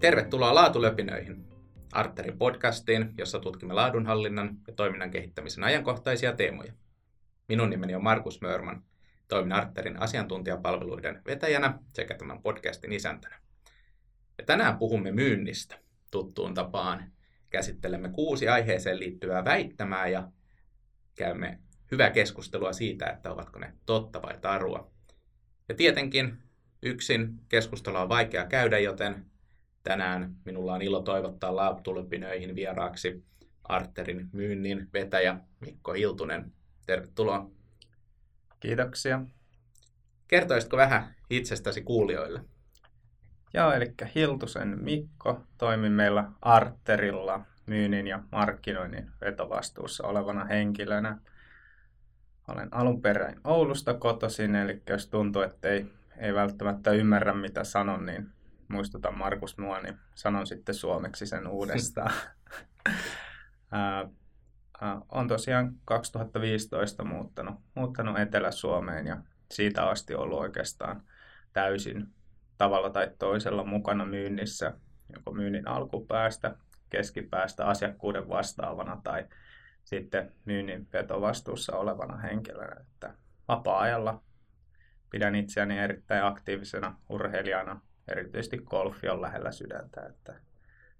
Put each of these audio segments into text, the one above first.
Tervetuloa Laatulöpinöihin, Arterin podcastiin, jossa tutkimme laadunhallinnan ja toiminnan kehittämisen ajankohtaisia teemoja. Minun nimeni on Markus Mörman, toimin Arterin asiantuntijapalveluiden vetäjänä sekä tämän podcastin isäntänä. Ja tänään puhumme myynnistä tuttuun tapaan. Käsittelemme kuusi aiheeseen liittyvää väittämää ja käymme hyvää keskustelua siitä, että ovatko ne totta vai tarua. Ja tietenkin yksin keskustelua on vaikea käydä, joten tänään minulla on ilo toivottaa Laatulöpinöihin vieraaksi Arterin myynnin vetäjä Mikko Hiltunen. Tervetuloa. Kiitoksia. Kertoisitko vähän itsestäsi kuulijoille? Joo, eli Hiltusen Mikko toimin meillä Arterilla myynnin ja markkinoinnin vetovastuussa olevana henkilönä. Olen alun perin Oulusta kotoisin, eli jos tuntuu, että ei, ei välttämättä ymmärrä mitä sanon, niin muistutan Markus mua, niin sanon sitten suomeksi sen uudestaan. on tosiaan 2015 muuttanut, muuttanut Etelä-Suomeen ja siitä asti ollut oikeastaan täysin tavalla tai toisella mukana myynnissä, joko myynnin alkupäästä, keskipäästä asiakkuuden vastaavana tai sitten myynnin vetovastuussa olevana henkilönä. Että vapaa-ajalla pidän itseäni erittäin aktiivisena urheilijana, erityisesti golfi on lähellä sydäntä että,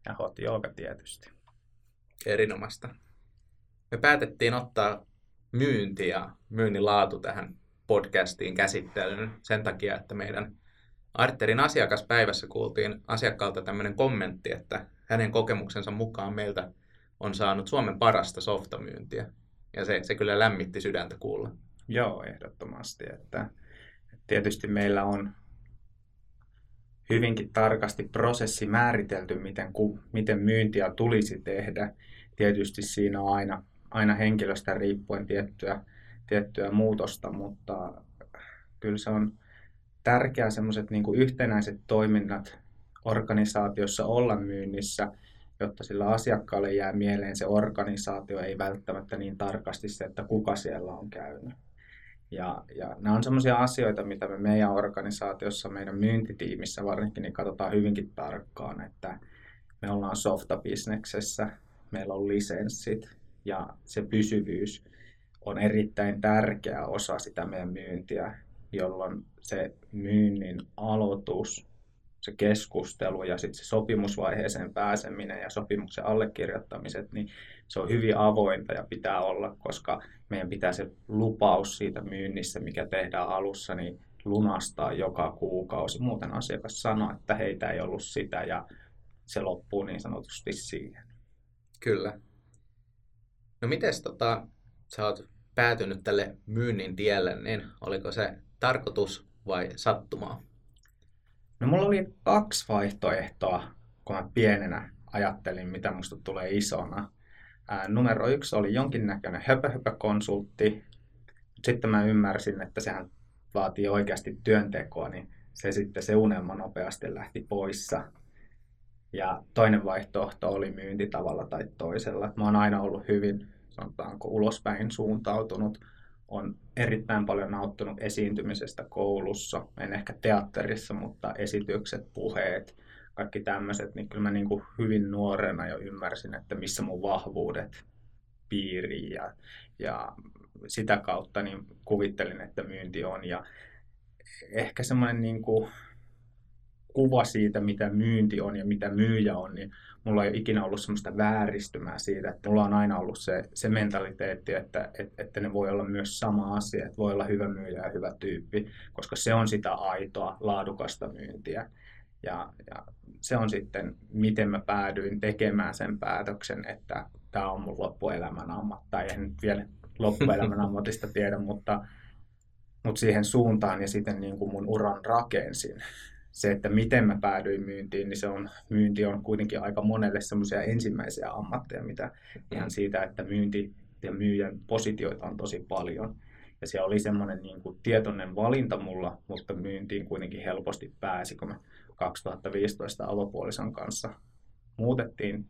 ja hot yoga tietysti. Erinomaista. Me päätettiin ottaa myynti ja myynnin laatu tähän podcastiin käsittelyyn sen takia, että meidän Arterin asiakaspäivässä kuultiin asiakkaalta tämmöinen kommentti, että hänen kokemuksensa mukaan meiltä on saanut Suomen parasta softamyyntiä. Ja se, se kyllä lämmitti sydäntä kuulla. Joo, ehdottomasti. Että, tietysti meillä on hyvinkin tarkasti prosessi määritelty, miten, ku, miten myyntiä tulisi tehdä. Tietysti siinä on aina, aina henkilöstä riippuen tiettyä, tiettyä muutosta, mutta kyllä se on tärkeää semmoiset niin yhtenäiset toiminnat organisaatiossa olla myynnissä, jotta sillä asiakkaalle jää mieleen se organisaatio, ei välttämättä niin tarkasti se, että kuka siellä on käynyt. Ja, ja nämä on sellaisia asioita, mitä me meidän organisaatiossa, meidän myyntitiimissä varsinkin, niin katsotaan hyvinkin tarkkaan, että me ollaan softabisneksessä, meillä on lisenssit ja se pysyvyys on erittäin tärkeä osa sitä meidän myyntiä, jolloin se myynnin aloitus, se keskustelu ja sitten se sopimusvaiheeseen pääseminen ja sopimuksen allekirjoittamiset, niin se on hyvin avointa ja pitää olla, koska meidän pitää se lupaus siitä myynnissä, mikä tehdään alussa, niin lunastaa joka kuukausi. Muuten asiakas sanoo, että heitä ei ollut sitä ja se loppuu niin sanotusti siihen. Kyllä. No miten tota, sä oot päätynyt tälle myynnin tielle, niin oliko se tarkoitus vai sattumaa? No mulla oli kaksi vaihtoehtoa, kun mä pienenä ajattelin, mitä musta tulee isona. Ää, numero yksi oli jonkinnäköinen höpö-höpö-konsultti. Sitten mä ymmärsin, että sehän vaatii oikeasti työntekoa, niin se sitten se unelma nopeasti lähti poissa. Ja toinen vaihtoehto oli myynti tavalla tai toisella. Mä oon aina ollut hyvin, sanotaanko, ulospäin suuntautunut on erittäin paljon nauttunut esiintymisestä koulussa, en ehkä teatterissa, mutta esitykset, puheet, kaikki tämmöiset, niin kyllä mä niin kuin hyvin nuorena jo ymmärsin, että missä mun vahvuudet piirii ja, ja sitä kautta niin kuvittelin, että myynti on. Ja ehkä semmoinen niin kuin kuva siitä, mitä myynti on ja mitä myyjä on, niin mulla ei ole ikinä ollut semmoista vääristymää siitä, että mulla on aina ollut se, se mentaliteetti, että, että, että ne voi olla myös sama asia, että voi olla hyvä myyjä ja hyvä tyyppi, koska se on sitä aitoa, laadukasta myyntiä. Ja, ja se on sitten, miten mä päädyin tekemään sen päätöksen, että tämä on mun loppuelämän ammatti, tai en vielä loppuelämän ammatista tiedä, mutta, mutta siihen suuntaan ja sitten niin kuin mun uran rakensin se, että miten mä päädyin myyntiin, niin se on, myynti on kuitenkin aika monelle semmoisia ensimmäisiä ammatteja, mitä ihan siitä, että myynti ja myyjän positioita on tosi paljon. Ja se oli semmoinen niin kuin tietoinen valinta mulla, mutta myyntiin kuitenkin helposti pääsi, kun me 2015 avopuolison kanssa muutettiin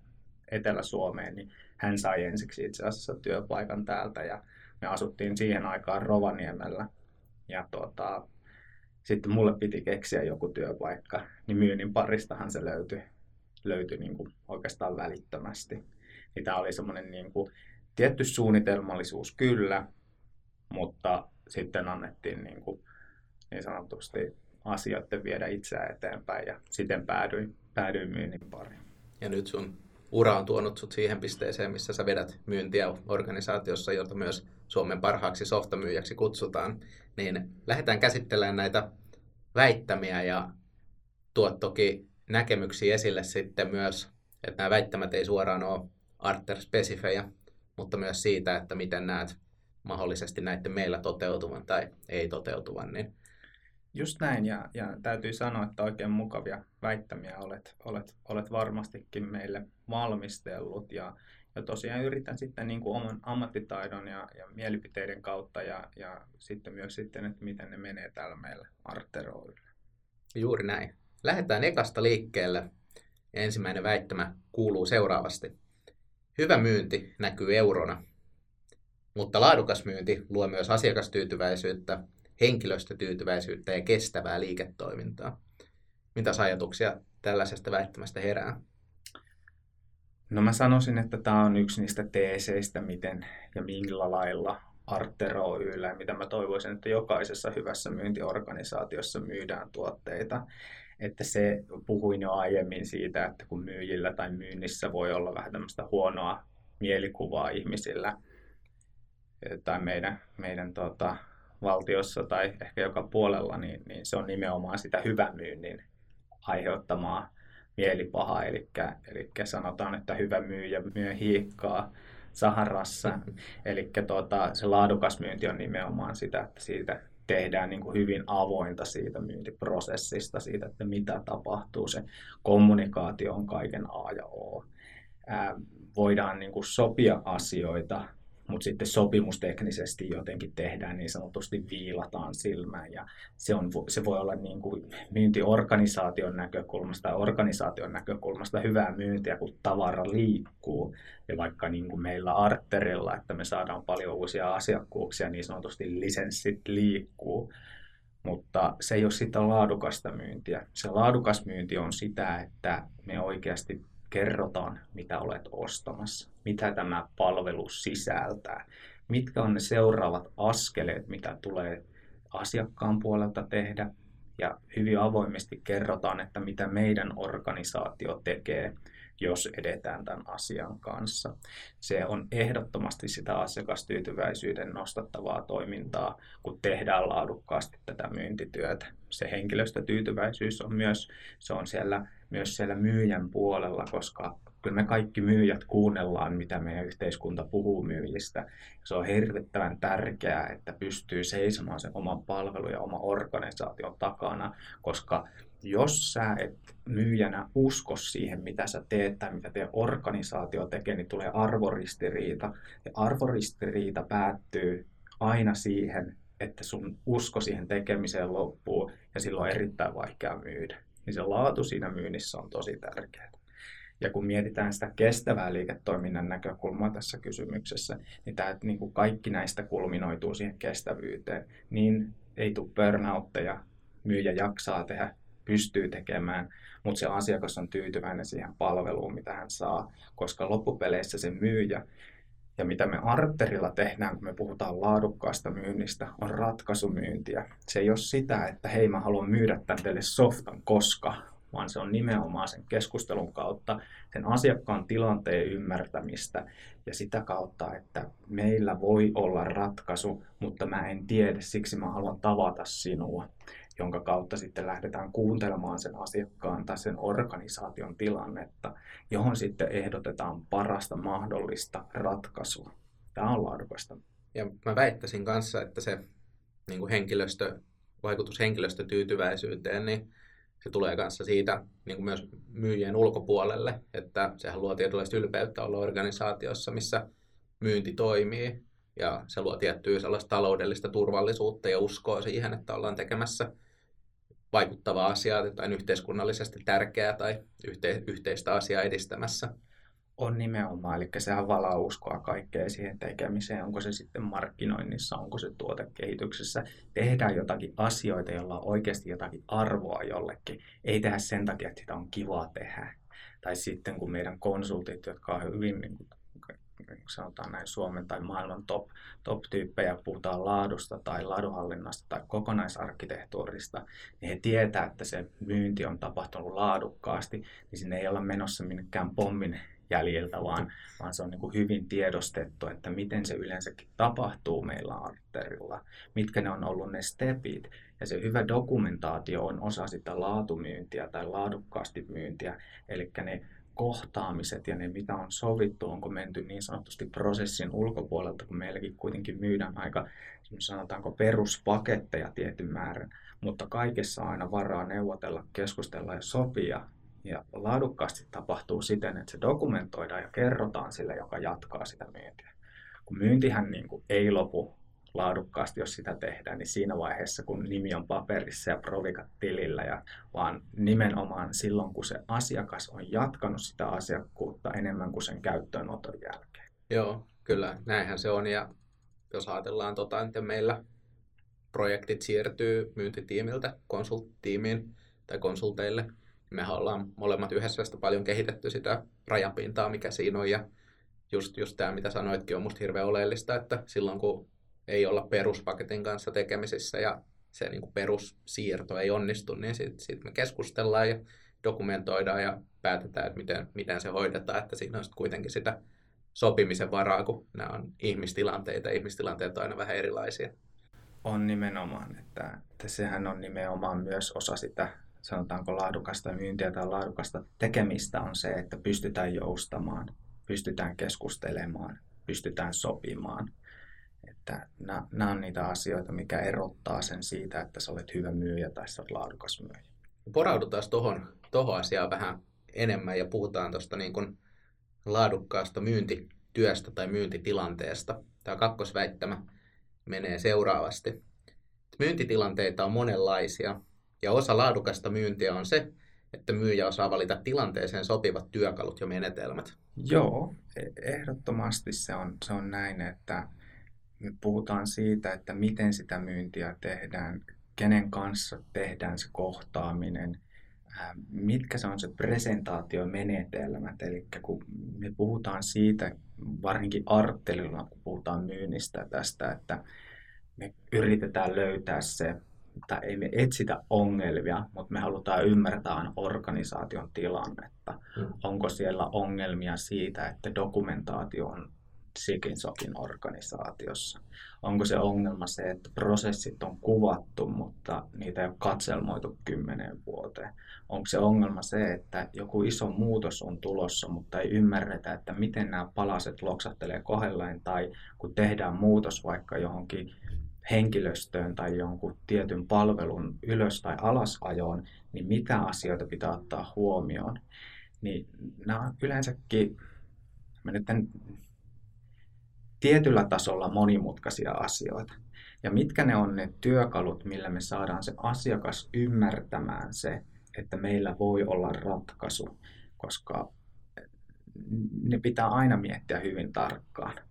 Etelä-Suomeen, niin hän sai ensiksi itse asiassa työpaikan täältä ja me asuttiin siihen aikaan Rovaniemellä. Ja tuota, sitten mulle piti keksiä joku työpaikka, niin myynnin paristahan se löytyi, löytyi niin kuin oikeastaan välittömästi. Niin tämä oli semmoinen niin kuin, tietty suunnitelmallisuus kyllä, mutta sitten annettiin niin, kuin, niin sanotusti asioiden viedä itseään eteenpäin ja siten päädyin, päädyin myynnin pariin. Ja nyt sun ura on tuonut sut siihen pisteeseen, missä sä vedät myyntiä organisaatiossa, jota myös Suomen parhaaksi softamyyjäksi kutsutaan. Niin lähdetään käsittelemään näitä väittämiä ja tuot toki näkemyksiä esille sitten myös, että nämä väittämät ei suoraan ole Arter-spesifejä, mutta myös siitä, että miten näet mahdollisesti näiden meillä toteutuvan tai ei toteutuvan. Niin... Just näin, ja, ja täytyy sanoa, että oikein mukavia väittämiä olet, olet, olet varmastikin meille valmistellut, ja, ja tosiaan yritän sitten niin kuin oman ammattitaidon ja, ja mielipiteiden kautta, ja, ja sitten myös sitten, että miten ne menee täällä meillä Arteroilla. Juuri näin. Lähdetään ekasta liikkeelle. Ensimmäinen väittämä kuuluu seuraavasti. Hyvä myynti näkyy eurona, mutta laadukas myynti luo myös asiakastyytyväisyyttä, henkilöstötyytyväisyyttä ja kestävää liiketoimintaa. Mitä ajatuksia tällaisesta väittämästä herää? No mä sanoisin, että tämä on yksi niistä teeseistä, miten ja millä lailla Artero Oyllä, mitä mä toivoisin, että jokaisessa hyvässä myyntiorganisaatiossa myydään tuotteita. Että se, puhuin jo aiemmin siitä, että kun myyjillä tai myynnissä voi olla vähän tämmöistä huonoa mielikuvaa ihmisillä, tai meidän, meidän tota, valtiossa tai ehkä joka puolella, niin, niin se on nimenomaan sitä hyvän myynnin aiheuttamaa mielipahaa. Eli, eli sanotaan, että hyvä myyjä myy hiikkaa Saharassa. Mm-hmm. Eli tota, se laadukas myynti on nimenomaan sitä, että siitä tehdään niin kuin hyvin avointa siitä myyntiprosessista, siitä, että mitä tapahtuu. Se kommunikaatio on kaiken A ja O. Ää, voidaan niin kuin sopia asioita mutta sitten sopimusteknisesti jotenkin tehdään niin sanotusti viilataan silmään ja se, on, se voi olla niin kuin myyntiorganisaation näkökulmasta ja organisaation näkökulmasta hyvää myyntiä, kun tavara liikkuu. Ja vaikka niin kuin meillä Arterilla, että me saadaan paljon uusia asiakkuuksia, niin sanotusti lisenssit liikkuu, mutta se ei ole sitä laadukasta myyntiä. Se laadukas myynti on sitä, että me oikeasti kerrotaan, mitä olet ostamassa, mitä tämä palvelu sisältää, mitkä on ne seuraavat askeleet, mitä tulee asiakkaan puolelta tehdä, ja hyvin avoimesti kerrotaan, että mitä meidän organisaatio tekee, jos edetään tämän asian kanssa. Se on ehdottomasti sitä asiakastyytyväisyyden nostattavaa toimintaa, kun tehdään laadukkaasti tätä myyntityötä. Se henkilöstötyytyväisyys on myös, se on siellä myös siellä myyjän puolella, koska kyllä me kaikki myyjät kuunnellaan, mitä meidän yhteiskunta puhuu myyjistä. Se on hirvittävän tärkeää, että pystyy seisomaan sen oman palvelun ja oman organisaation takana, koska jos sä et myyjänä usko siihen, mitä sä teet tai mitä teidän organisaatio tekee, niin tulee arvoristiriita. Ja arvoristiriita päättyy aina siihen, että sun usko siihen tekemiseen loppuu ja silloin on erittäin vaikea myydä niin se laatu siinä myynnissä on tosi tärkeää. Ja kun mietitään sitä kestävää liiketoiminnan näkökulmaa tässä kysymyksessä, niin, tämä, niin kuin kaikki näistä kulminoituu siihen kestävyyteen. Niin ei tule burnoutteja, myyjä jaksaa tehdä, pystyy tekemään, mutta se asiakas on tyytyväinen siihen palveluun, mitä hän saa, koska loppupeleissä se myyjä ja mitä me Arterilla tehdään, kun me puhutaan laadukkaasta myynnistä, on ratkaisumyyntiä. Se ei ole sitä, että hei mä haluan myydä tämän teille softan koska, vaan se on nimenomaan sen keskustelun kautta sen asiakkaan tilanteen ymmärtämistä ja sitä kautta, että meillä voi olla ratkaisu, mutta mä en tiedä, siksi mä haluan tavata sinua jonka kautta sitten lähdetään kuuntelemaan sen asiakkaan tai sen organisaation tilannetta, johon sitten ehdotetaan parasta mahdollista ratkaisua. Tämä on laadukasta. Ja mä väittäisin kanssa, että se niin kuin henkilöstö, vaikutus henkilöstötyytyväisyyteen, niin se tulee kanssa siitä niin kuin myös myyjien ulkopuolelle, että sehän luo tietynlaista ylpeyttä olla organisaatiossa, missä myynti toimii, ja se luo tiettyä sellaista taloudellista turvallisuutta ja uskoa siihen, että ollaan tekemässä vaikuttavaa asiaa tai yhteiskunnallisesti tärkeää tai yhte, yhteistä asiaa edistämässä. On nimenomaan, eli sehän valaa uskoa kaikkeen siihen tekemiseen, onko se sitten markkinoinnissa, onko se tuotekehityksessä. Tehdään jotakin asioita, joilla on oikeasti jotakin arvoa jollekin. Ei tehdä sen takia, että sitä on kiva tehdä. Tai sitten kun meidän konsultit, jotka on hyvin niin kuin, sanotaan näin Suomen tai maailman top, top-tyyppejä, puhutaan laadusta tai laadunhallinnasta tai kokonaisarkkitehtuurista, niin he tietää, että se myynti on tapahtunut laadukkaasti, niin sinne ei olla menossa minnekään pommin jäljiltä, vaan, vaan se on niin kuin hyvin tiedostettu, että miten se yleensäkin tapahtuu meillä arterilla, mitkä ne on ollut ne stepit. Ja se hyvä dokumentaatio on osa sitä laatumyyntiä tai laadukkaasti myyntiä, eli ne kohtaamiset ja ne, mitä on sovittu, onko menty niin sanotusti prosessin ulkopuolelta, kun meilläkin kuitenkin myydään aika, sanotaanko peruspaketteja tietyn määrän, mutta kaikessa on aina varaa neuvotella, keskustella ja sopia. Ja laadukkaasti tapahtuu siten, että se dokumentoidaan ja kerrotaan sille, joka jatkaa sitä myyntiä. Kun myyntihän niin kuin ei lopu laadukkaasti, jos sitä tehdään, niin siinä vaiheessa, kun nimi on paperissa ja provikat tilillä, ja vaan nimenomaan silloin, kun se asiakas on jatkanut sitä asiakkuutta enemmän kuin sen käyttöönoton jälkeen. Joo, kyllä, näinhän se on. Ja jos ajatellaan, tota, että meillä projektit siirtyy myyntitiimiltä konsulttiimiin tai konsulteille, me ollaan molemmat yhdessä sitä paljon kehitetty sitä rajapintaa, mikä siinä on. Ja just, just tämä, mitä sanoitkin, on musta hirveän oleellista, että silloin kun ei olla peruspaketin kanssa tekemisissä ja se niin kuin perussiirto ei onnistu, niin sitten sit me keskustellaan ja dokumentoidaan ja päätetään, että miten, miten se hoidetaan, että siinä on sitten kuitenkin sitä sopimisen varaa, kun nämä on ihmistilanteita, ihmistilanteet on aina vähän erilaisia. On nimenomaan, että, että sehän on nimenomaan myös osa sitä, sanotaanko laadukasta myyntiä tai laadukasta tekemistä on se, että pystytään joustamaan, pystytään keskustelemaan, pystytään sopimaan – että nämä, nämä on niitä asioita, mikä erottaa sen siitä, että sä olet hyvä myyjä tai sä olet laadukas myyjä. Poraudutaan tuohon tohon asiaan vähän enemmän ja puhutaan tuosta niin kuin laadukkaasta myyntityöstä tai myyntitilanteesta. Tämä kakkosväittämä menee seuraavasti. Myyntitilanteita on monenlaisia ja osa laadukasta myyntiä on se, että myyjä osaa valita tilanteeseen sopivat työkalut ja menetelmät. Joo, e- ehdottomasti se on, se on näin, että me puhutaan siitä, että miten sitä myyntiä tehdään, kenen kanssa tehdään se kohtaaminen, mitkä se on se presentaatiomenetelmät. Eli kun me puhutaan siitä, varsinkin arttelilla, kun puhutaan myynnistä tästä, että me yritetään löytää se, tai ei me etsitä ongelmia, mutta me halutaan ymmärtää organisaation tilannetta. Mm. Onko siellä ongelmia siitä, että dokumentaatio on sikin sokin organisaatiossa? Onko se ongelma se, että prosessit on kuvattu, mutta niitä ei ole katselmoitu kymmeneen vuoteen? Onko se ongelma se, että joku iso muutos on tulossa, mutta ei ymmärretä, että miten nämä palaset loksattelee kohdelleen, tai kun tehdään muutos vaikka johonkin henkilöstöön tai jonkun tietyn palvelun ylös- tai alasajoon, niin mitä asioita pitää ottaa huomioon. Niin nämä on yleensäkin, mä nyt en tietyllä tasolla monimutkaisia asioita. Ja mitkä ne on ne työkalut, millä me saadaan se asiakas ymmärtämään se, että meillä voi olla ratkaisu, koska ne pitää aina miettiä hyvin tarkkaan.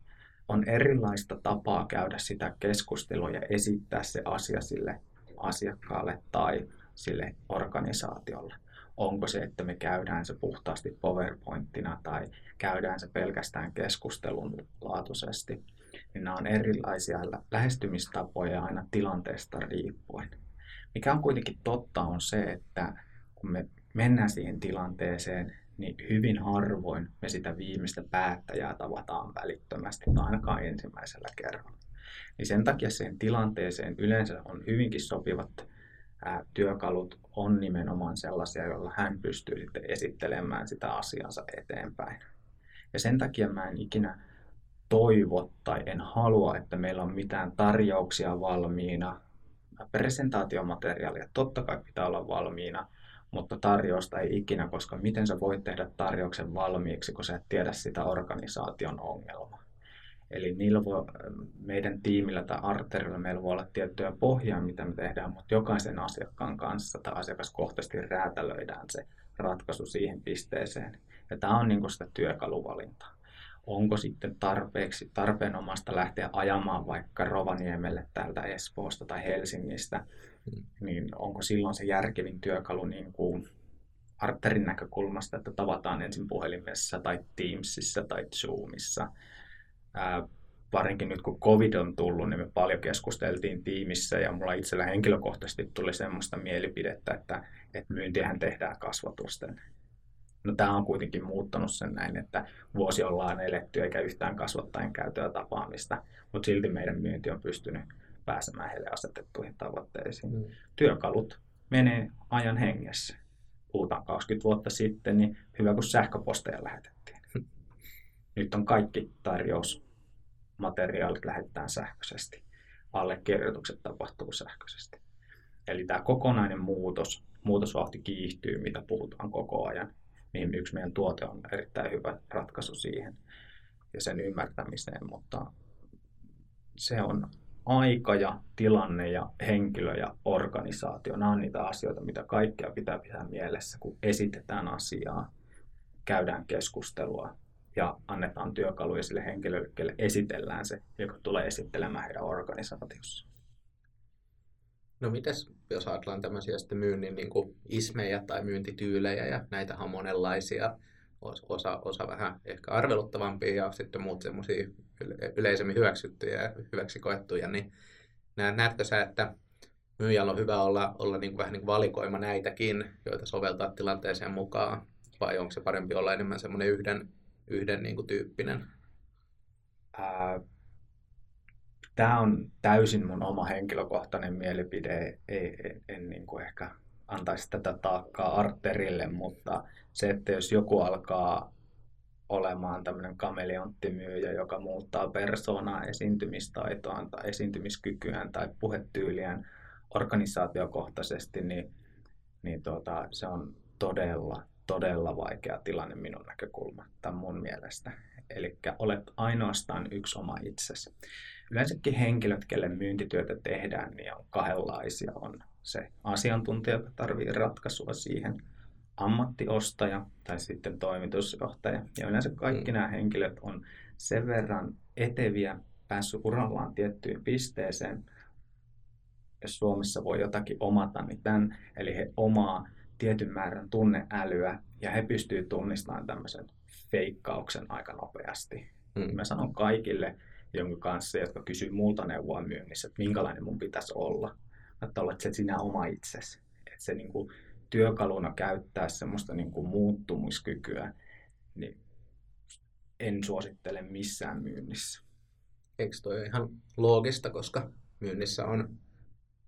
On erilaista tapaa käydä sitä keskustelua ja esittää se asia sille asiakkaalle tai sille organisaatiolle onko se, että me käydään se puhtaasti PowerPointina tai käydään se pelkästään keskustelun laatuisesti. Niin nämä on erilaisia lähestymistapoja aina tilanteesta riippuen. Mikä on kuitenkin totta on se, että kun me mennään siihen tilanteeseen, niin hyvin harvoin me sitä viimeistä päättäjää tavataan välittömästi, ainakaan ensimmäisellä kerralla. Niin sen takia siihen tilanteeseen yleensä on hyvinkin sopivat työkalut on nimenomaan sellaisia, joilla hän pystyy sitten esittelemään sitä asiansa eteenpäin. Ja sen takia mä en ikinä toivo tai en halua, että meillä on mitään tarjouksia valmiina. Presentaatiomateriaalia totta kai pitää olla valmiina, mutta tarjousta ei ikinä, koska miten sä voit tehdä tarjouksen valmiiksi, kun sä et tiedä sitä organisaation ongelmaa. Eli niillä voi, meidän tiimillä tai arterilla meillä voi olla tiettyjä pohjaa, mitä me tehdään, mutta jokaisen asiakkaan kanssa tai asiakaskohtaisesti räätälöidään se ratkaisu siihen pisteeseen. Ja tämä on niin sitä työkaluvalintaa. Onko sitten tarpeeksi, tarpeenomasta lähteä ajamaan vaikka Rovaniemelle täältä Espoosta tai Helsingistä. Niin onko silloin se järkevin työkalu niin kuin Arterin näkökulmasta, että tavataan ensin puhelimessa tai Teamsissa tai Zoomissa. Ää, varinkin nyt kun covid on tullut, niin me paljon keskusteltiin tiimissä ja mulla itsellä henkilökohtaisesti tuli semmoista mielipidettä, että, että myyntihän tehdään kasvatusten. No tämä on kuitenkin muuttanut sen näin, että vuosi ollaan eletty eikä yhtään kasvattajan käytöä tapaamista, mutta silti meidän myynti on pystynyt pääsemään heille asetettuihin tavoitteisiin. Mm. Työkalut menee ajan hengessä. Puhutaan 20 vuotta sitten, niin hyvä kun sähköposteja lähetettiin. Nyt on kaikki tarjousmateriaalit lähetetään sähköisesti. Allekirjoitukset tapahtuu sähköisesti. Eli tämä kokonainen muutos, muutosvauhti kiihtyy, mitä puhutaan koko ajan niin yksi meidän tuote on erittäin hyvä ratkaisu siihen ja sen ymmärtämiseen, mutta se on aika ja tilanne ja henkilö ja organisaatio. Nämä on niitä asioita, mitä kaikkea pitää pitää mielessä, kun esitetään asiaa, käydään keskustelua ja annetaan työkaluja sille henkilölle, kelle esitellään se, joka tulee esittelemään heidän organisaatiossa. No mites, jos ajatellaan tämmöisiä sitten myynnin niin kuin ismejä tai myyntityylejä ja näitä on monenlaisia, osa, osa vähän ehkä arveluttavampia ja sitten muut semmoisia yleisemmin hyväksyttyjä ja hyväksi koettuja, niin näetkö sä, että myyjällä on hyvä olla, olla niin kuin vähän niin kuin valikoima näitäkin, joita soveltaa tilanteeseen mukaan, vai onko se parempi olla enemmän semmoinen yhden, yhden niin kuin tyyppinen? Ää, tämä on täysin mun oma henkilökohtainen mielipide. Ei, en, en niin kuin ehkä antaisi tätä taakkaa Arterille, mutta se, että jos joku alkaa olemaan tämmöinen kameleonttimyyjä, joka muuttaa persoonaa, esiintymistaitoaan tai esiintymiskykyään tai puhetyyliään organisaatiokohtaisesti, niin, niin tuota, se on todella, todella vaikea tilanne minun näkökulma, tai mun mielestä. Eli olet ainoastaan yksi oma itsesi yleensäkin henkilöt, kelle myyntityötä tehdään, niin on kahdenlaisia. On se asiantuntija, joka tarvitsee ratkaisua siihen, ammattiostaja tai sitten toimitusjohtaja. Ja yleensä kaikki mm. nämä henkilöt on sen verran eteviä, päässyt urallaan tiettyyn pisteeseen, jos Suomessa voi jotakin omata, niin tämän, eli he omaa tietyn määrän tunneälyä ja he pystyvät tunnistamaan tämmöisen feikkauksen aika nopeasti. Mm. Mä sanon kaikille jonka kanssa, jotka kysyy multa neuvoa myynnissä, että minkälainen mun pitäisi olla. Että olet se sinä oma itsesi. Että se niin kuin, työkaluna käyttää semmoista niin kuin, muuttumiskykyä, niin en suosittele missään myynnissä. Eikö toi ihan loogista, koska myynnissä on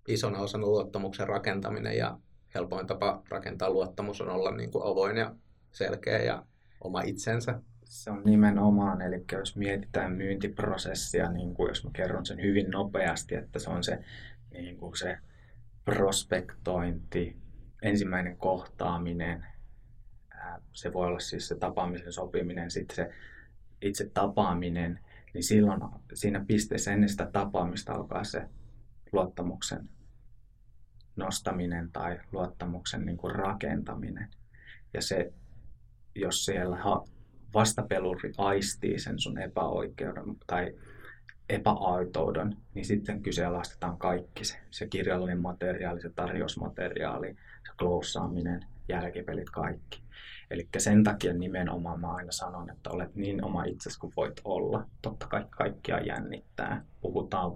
isona osana luottamuksen rakentaminen ja helpoin tapa rakentaa luottamus on olla niin kuin avoin ja selkeä ja oma itsensä se on nimenomaan, eli jos mietitään myyntiprosessia, niin kuin jos mä kerron sen hyvin nopeasti, että se on se, niin kuin se prospektointi, ensimmäinen kohtaaminen, se voi olla siis se tapaamisen sopiminen, sitten se itse tapaaminen, niin silloin siinä pisteessä ennen sitä tapaamista alkaa se luottamuksen nostaminen tai luottamuksen niin kuin rakentaminen. Ja se, jos siellä vastapeluri aistii sen sun epäoikeuden tai epäaitouden, niin sitten kyseenalaistetaan kaikki se. Se kirjallinen materiaali, se tarjousmateriaali, kloussaaminen, jälkipelit, kaikki. Eli sen takia nimenomaan mä aina sanon, että olet niin oma itsesi kuin voit olla. Totta kai kaikkia jännittää. Puhutaan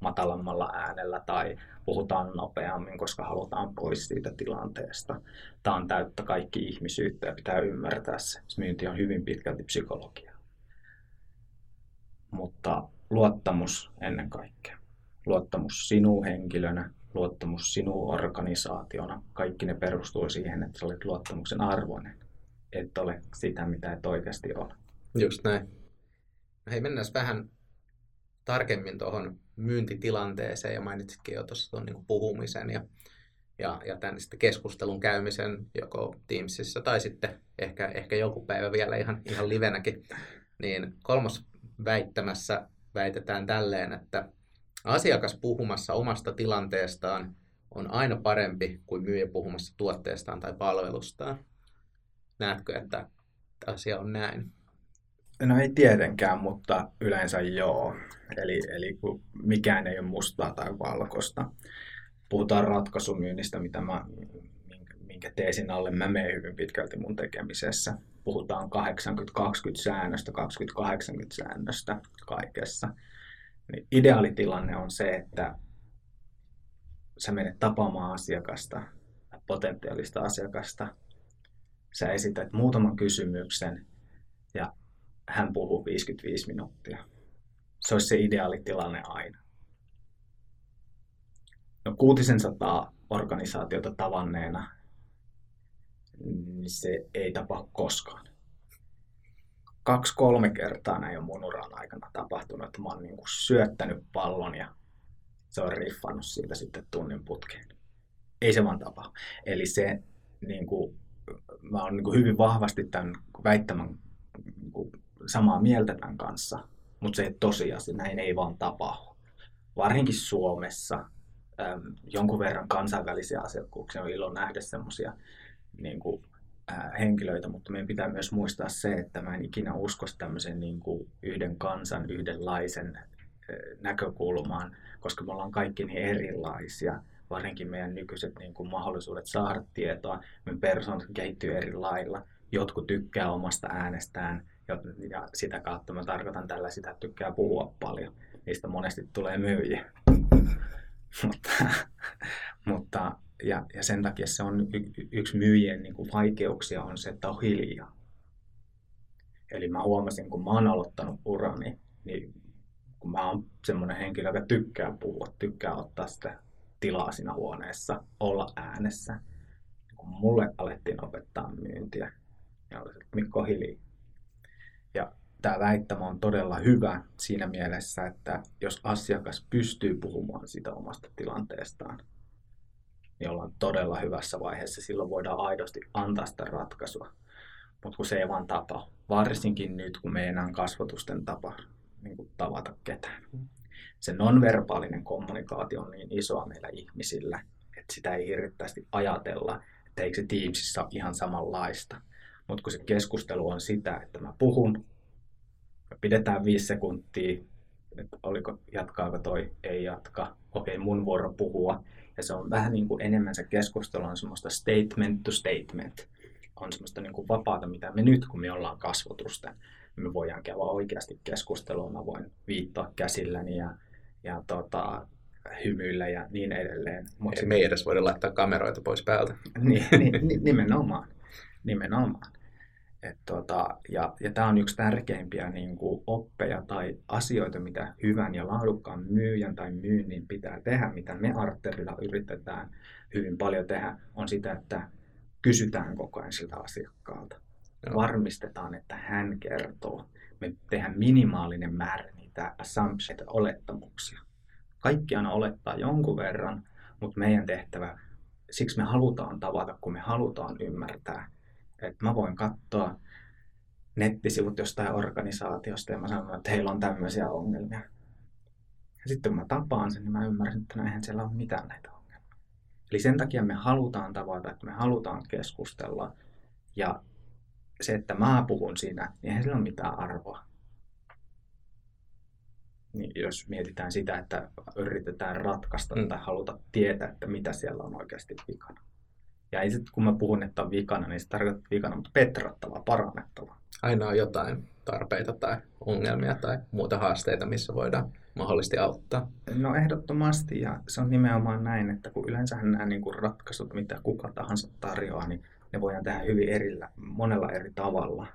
matalammalla äänellä tai puhutaan nopeammin, koska halutaan pois siitä tilanteesta. Tämä on täyttä kaikki ihmisyyttä ja pitää ymmärtää se. Myynti on hyvin pitkälti psykologia. Mutta luottamus ennen kaikkea. Luottamus sinuun henkilönä, luottamus sinuun organisaationa. Kaikki ne perustuu siihen, että olet luottamuksen arvoinen. Et ole sitä, mitä et oikeasti ole. Just näin. Hei, mennään vähän tarkemmin tuohon myyntitilanteeseen ja mainitsitkin jo tuossa tuon niin puhumisen ja, ja, ja tämän sitten keskustelun käymisen joko Teamsissa tai sitten ehkä, ehkä joku päivä vielä ihan, ihan livenäkin. Niin kolmas väittämässä väitetään tälleen, että asiakas puhumassa omasta tilanteestaan on aina parempi kuin myyjä puhumassa tuotteestaan tai palvelustaan. Näetkö, että asia on näin? No ei tietenkään, mutta yleensä joo. Eli, eli kun mikään ei ole mustaa tai valkoista. Puhutaan ratkaisumyynnistä, mitä mä, minkä teesin alle mä menen hyvin pitkälti mun tekemisessä. Puhutaan 80-20 säännöstä, 20-80 säännöstä kaikessa. Niin ideaalitilanne on se, että sä menet tapaamaan asiakasta, potentiaalista asiakasta, sä esität muutaman kysymyksen ja hän puhuu 55 minuuttia. Se olisi se ideaalitilanne aina. No 600 organisaatiota tavanneena, niin se ei tapahdu koskaan. Kaksi-kolme kertaa näin on mun uran aikana tapahtunut, että mä oon niin syöttänyt pallon ja se on riffannut siitä sitten tunnin putkeen. Ei se vaan tapa. Eli se, niin kuin, mä oon niin hyvin vahvasti tämän väittämän niin kuin, samaa mieltä tämän kanssa, mutta se tosiasia, näin ei vaan tapahdu. Varsinkin Suomessa äm, jonkun verran kansainvälisiä asiakkuuksia on ilo nähdä semmoisia niin kuin, henkilöitä, mutta meidän pitää myös muistaa se, että mä en ikinä usko tämmöisen niin kuin yhden kansan, yhdenlaisen näkökulmaan, koska me ollaan kaikki niin erilaisia, varsinkin meidän nykyiset niin kuin mahdollisuudet saada tietoa, meidän persoonat kehittyy eri lailla. Jotkut tykkää omasta äänestään ja sitä kautta mä tarkoitan tällä sitä, että tykkää puhua paljon. Niistä monesti tulee myyjiä. mutta, mutta ja, ja sen takia se on y- yksi myyjien niin kuin vaikeuksia on se, että on hiljaa. Eli mä huomasin, kun mä oon aloittanut urani, niin kun mä oon semmoinen henkilö, joka tykkää puhua, tykkää ottaa sitä tilaa siinä huoneessa, olla äänessä. Kun mulle alettiin opettaa myyntiä, niin oli että Mikko hiljaa. Ja tämä väittämä on todella hyvä siinä mielessä, että jos asiakas pystyy puhumaan sitä omasta tilanteestaan, niin ollaan todella hyvässä vaiheessa. Silloin voidaan aidosti antaa sitä ratkaisua. Mutta kun se ei vaan tapa, varsinkin nyt, kun me ei enää kasvatusten tapa niin kuin tavata ketään. Se nonverbaalinen kommunikaatio on niin isoa meillä ihmisillä, että sitä ei hirvittävästi ajatella, että eikö se Teamsissa ole ihan samanlaista. Mutta kun se keskustelu on sitä, että mä puhun, me pidetään viisi sekuntia, että oliko, jatkaako toi, ei jatka, okei mun vuoro puhua. Ja se on vähän niin kuin enemmän se keskustelu on semmoista statement to statement. On semmoista niin kuin vapaata, mitä me nyt, kun me ollaan kasvotusten, me voidaan käydä oikeasti keskustelua. Mä voin viittaa käsilläni ja, ja tota, hymyillä ja niin edelleen. Mut me ei edes voida laittaa kameroita pois päältä. niin, niin, nimenomaan. nimenomaan. Et tota, ja ja tämä on yksi tärkeimpiä niin kuin oppeja tai asioita, mitä hyvän ja laadukkaan myyjän tai myynnin pitää tehdä, mitä me Arterilla yritetään hyvin paljon tehdä, on sitä, että kysytään koko ajan siltä asiakkaalta. Joo. Varmistetaan, että hän kertoo. Me tehdään minimaalinen määrä niitä assumptions, olettamuksia. Kaikki aina olettaa jonkun verran, mutta meidän tehtävä, siksi me halutaan tavata, kun me halutaan ymmärtää, että mä voin katsoa nettisivut jostain organisaatiosta ja mä sanon, että heillä on tämmöisiä ongelmia. Ja sitten kun mä tapaan sen, niin mä ymmärrän, että näinhän siellä on mitään näitä ongelmia. Eli sen takia me halutaan tavata, että me halutaan keskustella. Ja se, että mä puhun siinä, niin eihän sillä ole mitään arvoa. Niin jos mietitään sitä, että yritetään ratkaista mm. tai haluta tietää, että mitä siellä on oikeasti vikana. Ja ei sit, kun mä puhun, että on vikana, niin se tarkoittaa vikana, mutta petrattava, parannettava. Aina on jotain tarpeita tai ongelmia tai muuta haasteita, missä voidaan mahdollisesti auttaa. No ehdottomasti, ja se on nimenomaan näin, että kun yleensä nämä niin kuin ratkaisut, mitä kuka tahansa tarjoaa, niin ne voidaan tehdä hyvin erillä, monella eri tavalla.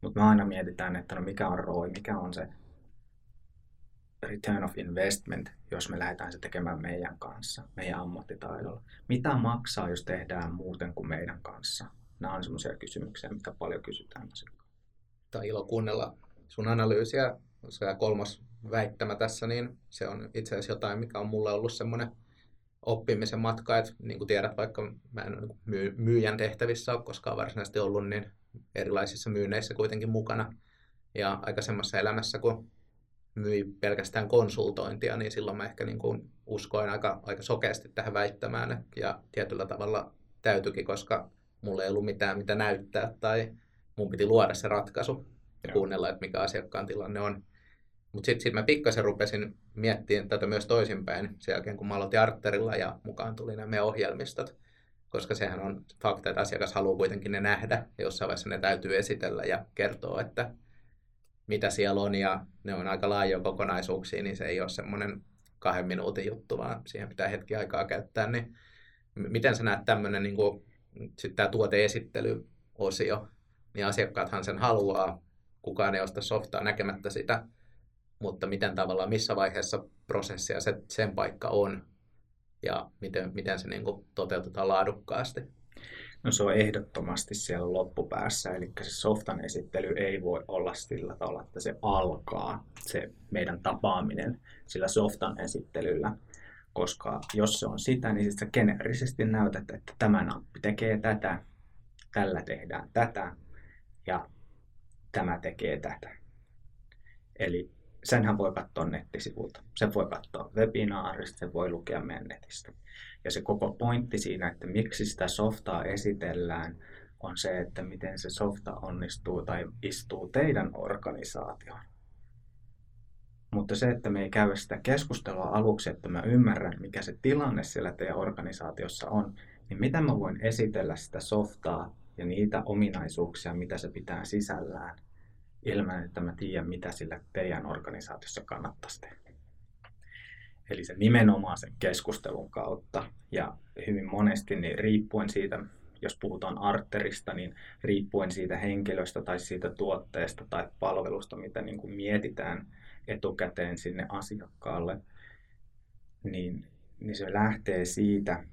Mutta me aina mietitään, että no mikä on ROI, mikä on se return of investment, jos me lähdetään se tekemään meidän kanssa, meidän ammattitaidolla. Mitä maksaa, jos tehdään muuten kuin meidän kanssa? Nämä on sellaisia kysymyksiä, mitä paljon kysytään Tämä on ilo kuunnella sun analyysiä. Se kolmas väittämä tässä, niin se on itse asiassa jotain, mikä on mulle ollut semmoinen oppimisen matka, että niin kuin tiedät, vaikka mä en ole myy- myyjän tehtävissä ole koskaan varsinaisesti ollut, niin erilaisissa myynneissä kuitenkin mukana. Ja aika semmoisessa elämässä, kun myi pelkästään konsultointia, niin silloin mä ehkä niin kuin uskoin aika, aika sokeasti tähän väittämään. Ja tietyllä tavalla täytyikin, koska mulla ei ollut mitään mitä näyttää tai mun piti luoda se ratkaisu ja kuunnella, että mikä asiakkaan tilanne on. Mutta sitten sit mä pikkasen rupesin miettimään tätä myös toisinpäin sen jälkeen, kun mä aloitin Arterilla ja mukaan tuli nämä meidän ohjelmistot. Koska sehän on fakta, että asiakas haluaa kuitenkin ne nähdä ja jossain vaiheessa ne täytyy esitellä ja kertoa, että mitä siellä on ja ne on aika laajoja kokonaisuuksia, niin se ei ole semmoinen kahden minuutin juttu, vaan siihen pitää hetki aikaa käyttää. Niin miten sä näet tämmöinen niin sitten tämä tuoteesittelyosio, niin asiakkaathan sen haluaa, kukaan ei osta softaa näkemättä sitä, mutta miten tavallaan, missä vaiheessa prosessia se, sen paikka on ja miten, miten se niin kuin toteutetaan laadukkaasti? No se on ehdottomasti siellä loppupäässä, eli se softan esittely ei voi olla sillä tavalla, että se alkaa, se meidän tapaaminen sillä softan esittelyllä, koska jos se on sitä, niin sitten sä geneerisesti näytät, että tämä nappi tekee tätä, tällä tehdään tätä ja tämä tekee tätä. Eli senhän voi katsoa nettisivulta, sen voi katsoa webinaarista, sen voi lukea meidän netistä. Ja se koko pointti siinä, että miksi sitä softaa esitellään, on se, että miten se softa onnistuu tai istuu teidän organisaatioon. Mutta se, että me ei käy sitä keskustelua aluksi, että mä ymmärrän, mikä se tilanne siellä teidän organisaatiossa on, niin mitä mä voin esitellä sitä softaa ja niitä ominaisuuksia, mitä se pitää sisällään, ilman että mä tiedän, mitä sillä teidän organisaatiossa kannattaisi tehdä. Eli se nimenomaan sen keskustelun kautta ja hyvin monesti niin riippuen siitä, jos puhutaan arterista, niin riippuen siitä henkilöstä tai siitä tuotteesta tai palvelusta, mitä niin kuin mietitään etukäteen sinne asiakkaalle, niin, niin se lähtee siitä,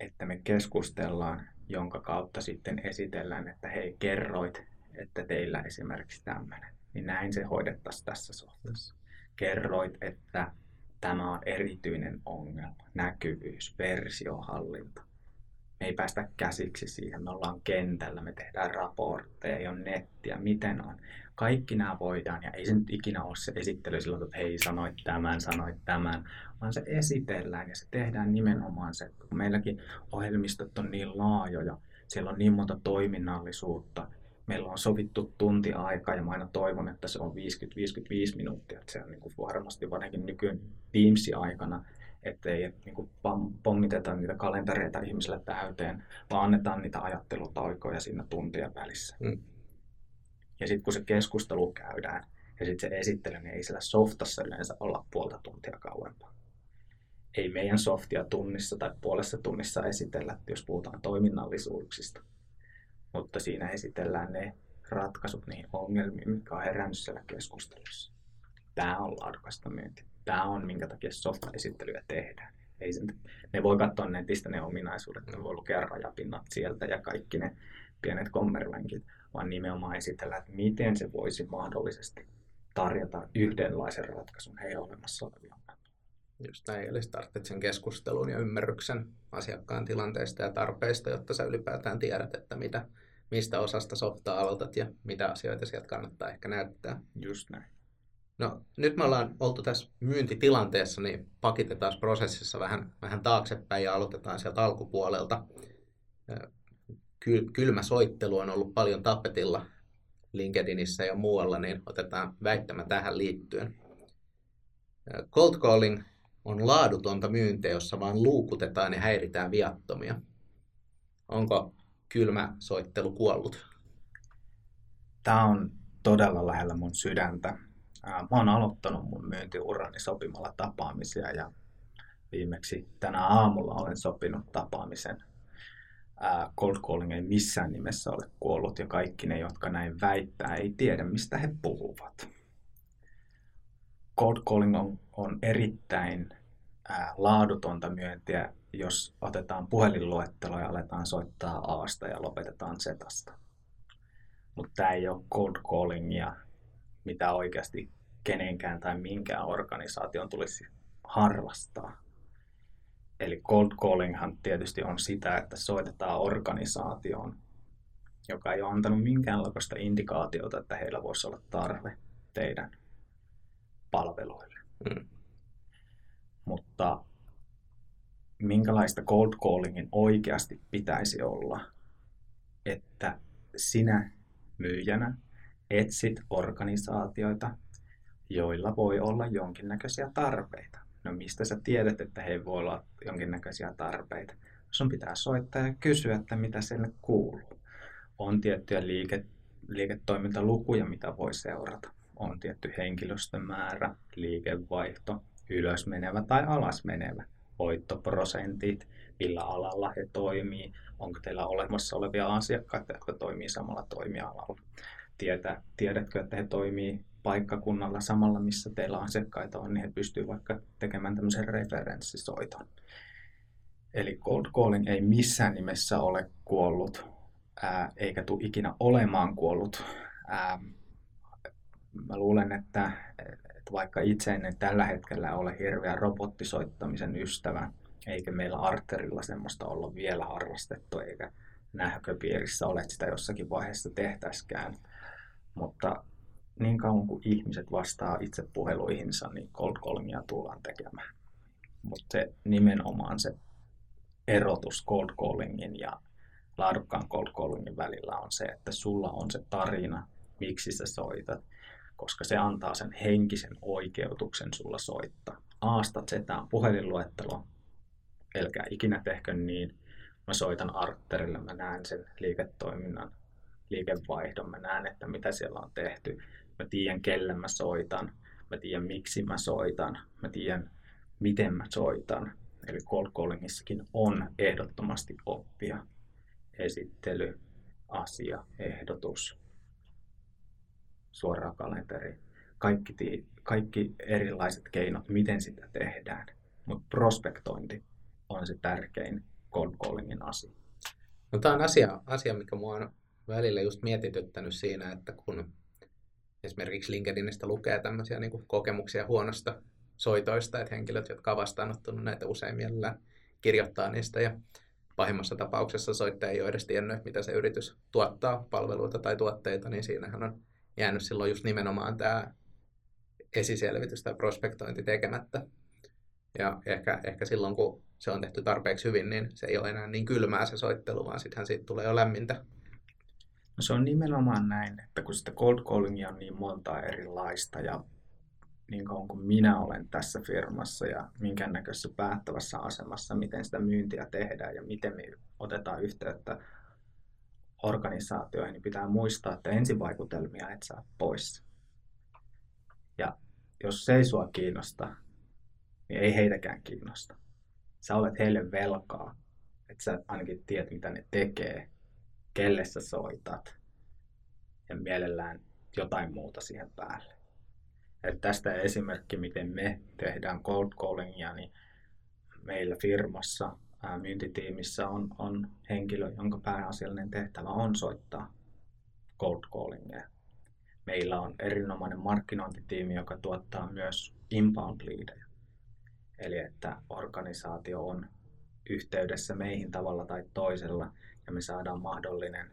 että me keskustellaan, jonka kautta sitten esitellään, että hei, kerroit, että teillä esimerkiksi tämmöinen. Niin näin se hoidettaisiin tässä suhteessa. Kerroit, että tämä on erityinen ongelma, näkyvyys, versiohallinta. Me ei päästä käsiksi siihen, me ollaan kentällä, me tehdään raportteja, ei ole nettiä, miten on. Kaikki nämä voidaan ja ei se nyt ikinä ole se esittely silloin, että hei sanoit tämän, sanoit tämän, vaan se esitellään ja se tehdään nimenomaan se, kun meilläkin ohjelmistot on niin laajoja, siellä on niin monta toiminnallisuutta, meillä on sovittu tunti-aika ja mä aina toivon, että se on 50-55 minuuttia. Että se on niin kuin varmasti varsinkin nykyään Teamsi-aikana, ettei niin kuin pommiteta niitä kalentereita ihmisille täyteen, vaan annetaan niitä ajattelutaukoja siinä tuntien välissä. Mm. Ja sitten kun se keskustelu käydään ja sitten se esittely, niin ei siellä softassa yleensä olla puolta tuntia kauempaa. Ei meidän softia tunnissa tai puolessa tunnissa esitellä, jos puhutaan toiminnallisuuksista mutta siinä esitellään ne ratkaisut niihin ongelmiin, mitkä on herännyt siellä keskustelussa. Tämä on laadukasta myyntiä. Tämä on, minkä takia softa-esittelyä tehdään. Ei sen, ne voi katsoa netistä ne ominaisuudet, ne voi lukea rajapinnat sieltä ja kaikki ne pienet kommervenkit, vaan nimenomaan esitellä, että miten se voisi mahdollisesti tarjota yhdenlaisen ratkaisun heidän olemassa olevia Just näin, eli startit sen keskustelun ja ymmärryksen asiakkaan tilanteesta ja tarpeista, jotta sä ylipäätään tiedät, että mitä, mistä osasta softaa aloitat ja mitä asioita sieltä kannattaa ehkä näyttää. Just näin. No nyt me ollaan oltu tässä myyntitilanteessa, niin pakitetaan prosessissa vähän, vähän taaksepäin ja aloitetaan sieltä alkupuolelta. Kylmä soittelu on ollut paljon tapetilla LinkedInissä ja muualla, niin otetaan väittämä tähän liittyen. Cold calling on laadutonta myyntiä, jossa vaan luukutetaan ja häiritään viattomia. Onko kylmä soittelu kuollut? Tämä on todella lähellä mun sydäntä. Mä oon aloittanut mun myyntiurani sopimalla tapaamisia ja viimeksi tänä aamulla olen sopinut tapaamisen. Cold calling ei missään nimessä ole kuollut ja kaikki ne, jotka näin väittää, ei tiedä mistä he puhuvat. Cold calling on, on erittäin laadutonta myyntiä, jos otetaan puhelinluettelo ja aletaan soittaa Aasta ja lopetetaan Zetasta. Mutta tämä ei ole cold callingia, mitä oikeasti kenenkään tai minkään organisaation tulisi harrastaa. Eli cold callinghan tietysti on sitä, että soitetaan organisaatioon, joka ei ole antanut minkäänlaista indikaatiota, että heillä voisi olla tarve teidän palveluille. Mm mutta minkälaista cold callingin oikeasti pitäisi olla, että sinä myyjänä etsit organisaatioita, joilla voi olla jonkinnäköisiä tarpeita. No mistä sä tiedät, että he voi olla jonkinnäköisiä tarpeita? Sun pitää soittaa ja kysyä, että mitä sinne kuuluu. On tiettyjä liike, liiketoimintalukuja, mitä voi seurata. On tietty henkilöstön määrä, liikevaihto, ylös menevä tai alas menevä, voittoprosentit, millä alalla he toimii, onko teillä olemassa olevia asiakkaita, jotka toimii samalla toimialalla. Tietä, tiedätkö, että he toimii paikkakunnalla samalla, missä teillä asiakkaita on, niin he pystyvät vaikka tekemään tämmöisen referenssisoiton. Eli cold calling ei missään nimessä ole kuollut, ää, eikä tule ikinä olemaan kuollut. Ää, mä luulen, että vaikka itse en tällä hetkellä ole hirveä robottisoittamisen ystävä, eikä meillä arterilla semmoista olla vielä harrastettu, eikä näköpiirissä ole, että sitä jossakin vaiheessa tehtäiskään. Mutta niin kauan kuin ihmiset vastaa itse puheluihinsa, niin cold callingia tullaan tekemään. Mutta se nimenomaan se erotus cold callingin ja laadukkaan cold callingin välillä on se, että sulla on se tarina, miksi sä soitat, koska se antaa sen henkisen oikeutuksen sulla soittaa. Aasta zetään puhelinluettelo, älkää ikinä tehkö niin. Mä soitan Arterille, mä näen sen liiketoiminnan, liikevaihdon, mä näen, että mitä siellä on tehty. Mä tiedän, kelle mä soitan, mä tiedän, miksi mä soitan, mä tiedän, miten mä soitan. Eli cold callingissakin on ehdottomasti oppia. Esittely, asia, ehdotus, suora kalenteri, kaikki, kaikki erilaiset keinot, miten sitä tehdään. Mutta prospektointi on se tärkein cold callingin asia. No, tämä on asia, asia, mikä mua on välillä just mietityttänyt siinä, että kun esimerkiksi LinkedInistä lukee tämmöisiä niin kokemuksia huonosta soitoista, että henkilöt, jotka ovat vastaanottanut näitä usein mielellään kirjoittaa niistä ja pahimmassa tapauksessa soittaja ei ole edes tiennyt, mitä se yritys tuottaa palveluita tai tuotteita, niin siinähän on jäänyt silloin just nimenomaan tämä esiselvitys tai prospektointi tekemättä. Ja ehkä, ehkä silloin, kun se on tehty tarpeeksi hyvin, niin se ei ole enää niin kylmää se soittelu, vaan sittenhän siitä tulee jo lämmintä. No se on nimenomaan näin, että kun sitä cold callingia on niin monta erilaista ja niin kauan kuin minä olen tässä firmassa ja minkä näköisessä päättävässä asemassa, miten sitä myyntiä tehdään ja miten me otetaan yhteyttä organisaatioihin, niin pitää muistaa, että ensivaikutelmia et saa pois. Ja jos se ei sua kiinnosta, niin ei heitäkään kiinnosta. Sä olet heille velkaa, että sä ainakin tiedät, mitä ne tekee, kelle sä soitat ja mielellään jotain muuta siihen päälle. Et tästä esimerkki, miten me tehdään cold callingia, niin meillä firmassa myyntitiimissä on, on henkilö, jonka pääasiallinen tehtävä on soittaa cold callingia. Meillä on erinomainen markkinointitiimi, joka tuottaa myös inbound leadejä. Eli että organisaatio on yhteydessä meihin tavalla tai toisella ja me saadaan mahdollinen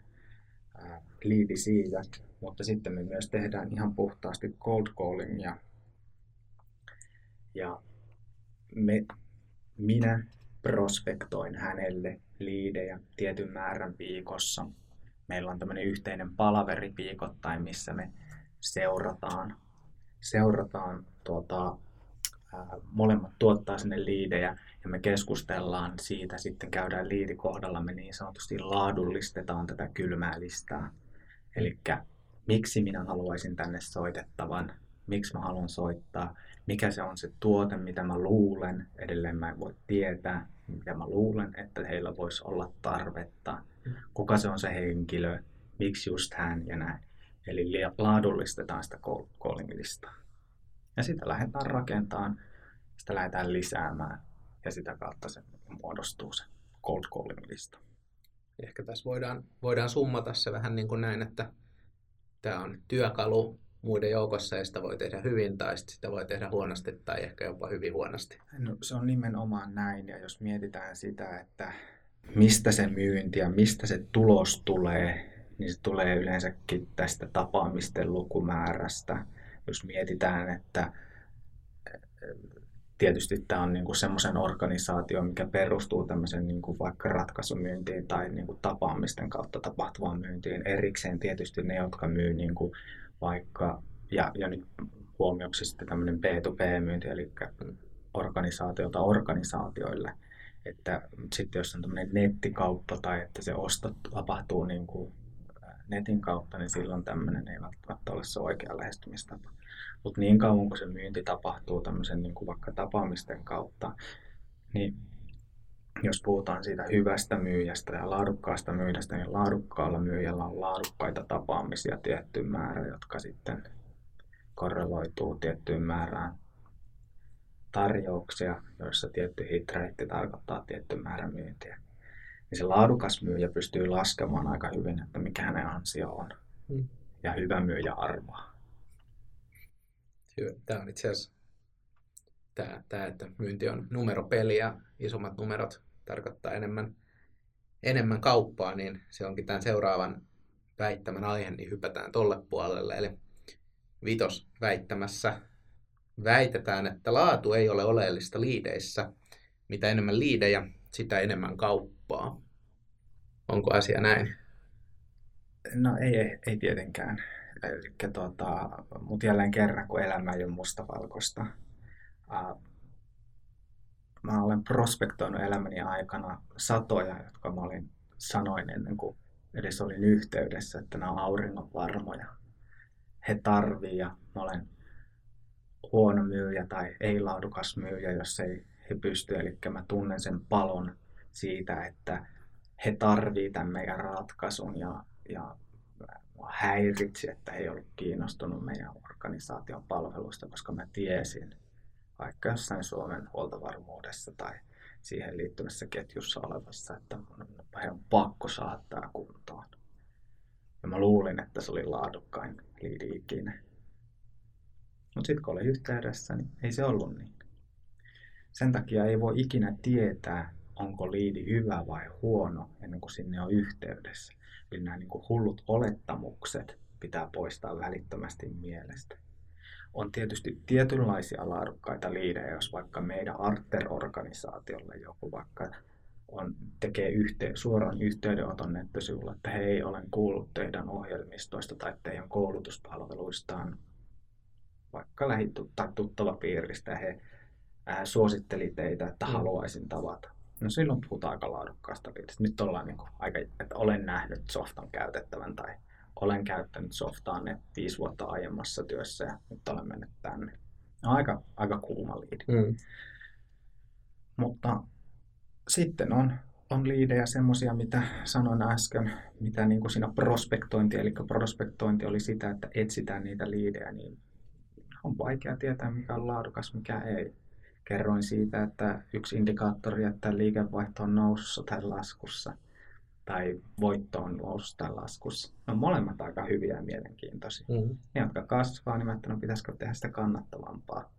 liidi siitä, mutta sitten me myös tehdään ihan puhtaasti cold callingia. Ja me, minä prospektoin hänelle liidejä tietyn määrän viikossa. Meillä on tämmöinen yhteinen palaveri viikoittain, missä me seurataan, seurataan tuota, molemmat tuottaa sinne liidejä ja me keskustellaan siitä, sitten käydään liidikohdalla, me niin sanotusti laadullistetaan tätä kylmää listaa. Eli miksi minä haluaisin tänne soitettavan, miksi mä haluan soittaa, mikä se on se tuote, mitä mä luulen, edelleen mä en voi tietää, mitä mä luulen, että heillä voisi olla tarvetta, kuka se on se henkilö, miksi just hän ja näin. Eli laadullistetaan sitä calling-listaa. Ja sitä lähdetään rakentamaan, sitä lähdetään lisäämään ja sitä kautta se muodostuu se cold calling lista. Ehkä tässä voidaan, voidaan summata se vähän niin kuin näin, että tämä on työkalu muiden joukossa ja sitä voi tehdä hyvin tai sitä voi tehdä huonosti tai ehkä jopa hyvin huonosti. No, se on nimenomaan näin ja jos mietitään sitä, että mistä se myynti ja mistä se tulos tulee, niin se tulee yleensäkin tästä tapaamisten lukumäärästä. Jos mietitään, että tietysti tämä on niin kuin semmoisen organisaatio, mikä perustuu tämmöisen niin kuin vaikka ratkaisumyyntiin tai niin kuin tapaamisten kautta tapahtuvaan myyntiin. Erikseen tietysti ne, jotka myy niin kuin vaikka, ja, ja nyt huomioksi sitten tämmöinen B2B-myynti, eli organisaatiota organisaatioille. Että sitten jos on tämmöinen nettikauppa tai että se osto tapahtuu niin kuin netin kautta, niin silloin tämmöinen ei välttämättä ole se oikea lähestymistapa. Mutta niin kauan kuin se myynti tapahtuu tämmöisen niin kuin vaikka tapaamisten kautta, niin jos puhutaan siitä hyvästä myyjästä ja laadukkaasta myyjästä, niin laadukkaalla myyjällä on laadukkaita tapaamisia tietty määrä, jotka sitten korreloituu tiettyyn määrään tarjouksia, joissa tietty hit tarkoittaa tietty määrä myyntiä. Niin se laadukas myyjä pystyy laskemaan aika hyvin, että mikä hänen ansio on. Hmm. Ja hyvä myyjä arvaa. Tämä on itse asiassa tämä, tämä, että myynti on numeropeli ja isommat numerot tarkoittaa enemmän, enemmän kauppaa, niin se onkin tämän seuraavan väittämän aihe, niin hypätään tolle puolelle. Eli vitos väittämässä väitetään, että laatu ei ole oleellista liideissä. Mitä enemmän liidejä, sitä enemmän kauppaa. Onko asia näin? No ei, ei, ei tietenkään. Tota, mutta jälleen kerran, kun elämä ei ole mustavalkoista. Uh, mä olen prospektoinut elämäni aikana satoja, jotka mä olin sanoin ennen kuin edes olin yhteydessä, että nämä on auringon varmoja. He tarvii ja mä olen huono myyjä tai ei-laadukas myyjä, jos ei he pysty. Eli mä tunnen sen palon siitä, että he tarvitsevat tämän meidän ratkaisun ja, ja häiritsi, että he ei ollut kiinnostunut meidän organisaation palveluista, koska mä tiesin, vaikka jossain Suomen huoltovarmuudessa tai siihen liittyvässä ketjussa olevassa, että on pakko saattaa kuntoon. Ja mä luulin, että se oli laadukkain liidi ikinä. Mutta sitten kun oli yhteydessä, niin ei se ollut niin. Sen takia ei voi ikinä tietää, onko liidi hyvä vai huono ennen kuin sinne on yhteydessä. Eli nämä niin kuin hullut olettamukset pitää poistaa välittömästi mielestä. On tietysti tietynlaisia laadukkaita liidejä, jos vaikka meidän Arter-organisaatiolle joku vaikka on, tekee yhteen, suoran yhteydenoton nettisivulla, että hei, olen kuullut teidän ohjelmistoista tai teidän koulutuspalveluistaan vaikka lähittu tai tuttava piiristä ja he ää, suositteli teitä, että mm. haluaisin tavata. No silloin puhutaan aika laadukkaasta liidestä. Nyt ollaan niin kuin aika, että olen nähnyt softan käytettävän tai olen käyttänyt softaa ne viisi vuotta aiemmassa työssä ja nyt olen mennyt tänne. No, aika, aika kuuma liidi. Mm. Mutta sitten on, on liidejä semmoisia, mitä sanoin äsken, mitä niin kuin siinä prospektointi, eli prospektointi oli sitä, että etsitään niitä liidejä, niin on vaikea tietää, mikä on laadukas, mikä ei. Kerroin siitä, että yksi indikaattori, että liikevaihto on nousussa tai laskussa, tai voitto on nousussa tai laskussa. Ne on molemmat aika hyviä ja mielenkiintoisia. Mm-hmm. Ne, jotka kasvaa, niin että no, pitäisikö tehdä sitä kannattavampaa.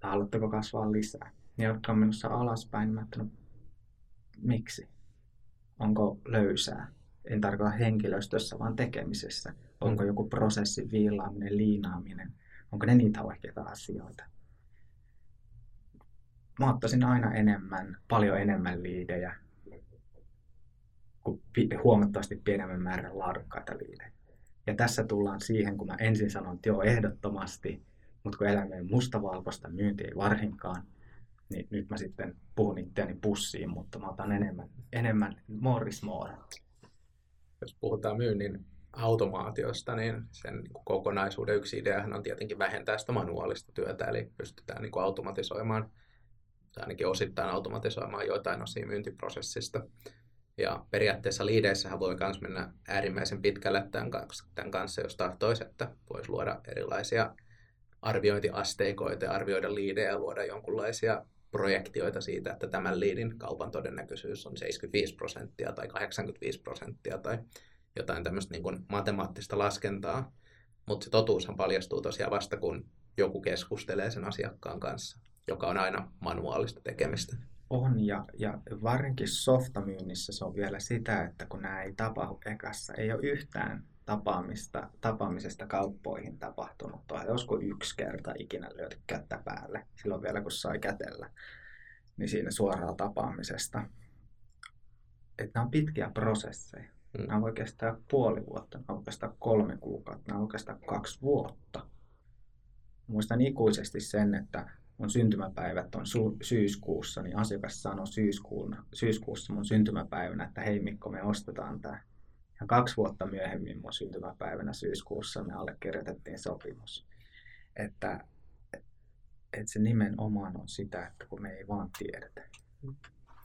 Tai haluatteko kasvaa lisää? Ne, jotka on menossa alaspäin, niin että no, miksi? Onko löysää? En tarkoita henkilöstössä, vaan tekemisessä. Onko mm. joku prosessi, viilaaminen, liinaaminen? Onko ne niitä oikeita asioita? Mä ottaisin aina enemmän, paljon enemmän liidejä kuin huomattavasti pienemmän määrän laadukkaita liidejä. Ja tässä tullaan siihen, kun mä ensin sanon, että joo, ehdottomasti, mutta kun elämme mustavalkoista, myynti ei varhinkaan, niin nyt mä sitten puhun itseäni pussiin, mutta mä otan enemmän, enemmän more is more. Jos puhutaan myynnin automaatiosta, niin sen niin kokonaisuuden yksi ideahan on tietenkin vähentää sitä manuaalista työtä, eli pystytään niin kuin automatisoimaan, tai ainakin osittain automatisoimaan joitain osia myyntiprosessista. Ja periaatteessa liideissähän voi myös mennä äärimmäisen pitkälle tämän kanssa, jos tahtoisi, että voisi luoda erilaisia arviointiasteikoita ja arvioida liidejä ja luoda jonkinlaisia projektioita siitä, että tämän liidin kaupan todennäköisyys on 75 prosenttia tai 85 prosenttia tai jotain tämmöistä niin kuin matemaattista laskentaa, mutta se totuushan paljastuu tosiaan vasta, kun joku keskustelee sen asiakkaan kanssa, joka on aina manuaalista tekemistä. On, ja, ja varsinkin softamyynnissä se on vielä sitä, että kun nämä ei tapahdu ekassa, ei ole yhtään tapaamista, tapaamisesta kauppoihin tapahtunut. On joskus yksi kerta ikinä lyöty kättä päälle, silloin vielä kun sai kätellä, niin siinä suoraan tapaamisesta. Että nämä on pitkiä prosesseja. Mm. Nämä voi kestää puoli vuotta, nämä voi kestää kolme kuukautta, nämä voi kestää kaksi vuotta. Muistan ikuisesti sen, että mun syntymäpäivät on su- syyskuussa, niin asiakas sanoi syyskuuna, syyskuussa mun syntymäpäivänä, että hei Mikko, me ostetaan tämä. Ja kaksi vuotta myöhemmin mun syntymäpäivänä syyskuussa me allekirjoitettiin sopimus. Että, että se nimenomaan on sitä, että kun me ei vaan tiedetä.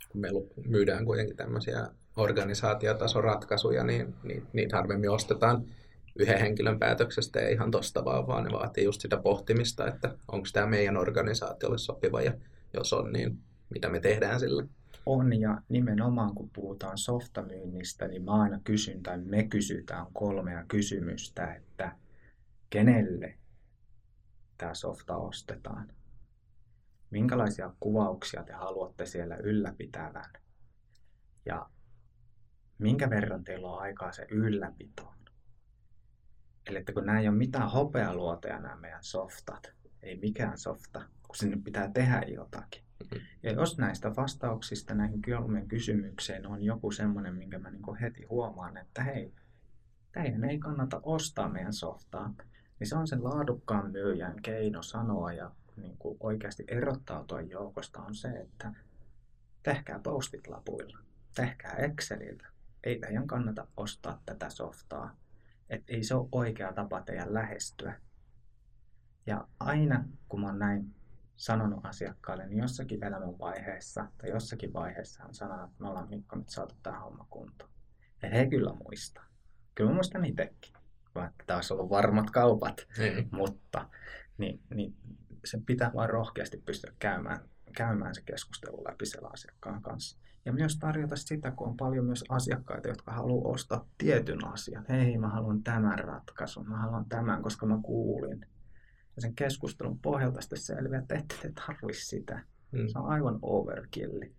Kun me myydään kuitenkin tämmöisiä organisaatiotason ratkaisuja, niin, niin niitä harvemmin ostetaan yhden henkilön päätöksestä ei ihan tosta vaan, vaan ne vaatii just sitä pohtimista, että onko tämä meidän organisaatiolle sopiva ja jos on, niin mitä me tehdään sillä. On ja nimenomaan kun puhutaan softamyynnistä, niin mä aina kysyn tai me kysytään kolmea kysymystä, että kenelle tämä softa ostetaan? Minkälaisia kuvauksia te haluatte siellä ylläpitävän? Ja minkä verran teillä on aikaa se ylläpitoon? Eli että kun nämä ei ole mitään hopealuoteja nämä meidän softat, ei mikään softa, kun sinne pitää tehdä jotakin. Mm-hmm. Ja jos näistä vastauksista näihin kolmeen kysymykseen on joku semmoinen, minkä mä niin heti huomaan, että hei, teidän ei kannata ostaa meidän softaa, niin se on sen laadukkaan myyjän keino sanoa ja niin kuin oikeasti erottautua joukosta on se, että tehkää postit lapuilla, tehkää Excelillä. Ei teidän kannata ostaa tätä softaa, että ei se ole oikea tapa teidän lähestyä. Ja aina kun mä oon näin sanonut asiakkaalle, niin jossakin elämän vaiheessa tai jossakin vaiheessa on sanonut, että me ollaan Mikko nyt saatu tämä homma kuntoon. Ja he kyllä muistaa. Kyllä mä muistan itsekin, vaikka taas ollut varmat kaupat, mm. mutta niin, niin sen pitää vain rohkeasti pystyä käymään, käymään se keskustelu läpi siellä asiakkaan kanssa. Ja myös tarjota sitä, kun on paljon myös asiakkaita, jotka haluaa ostaa tietyn asian. Hei, mä haluan tämän ratkaisun, mä haluan tämän, koska mä kuulin. Ja sen keskustelun pohjalta sitten selviää, että ette te tarvitse sitä. Mm. Se on aivan overkilli.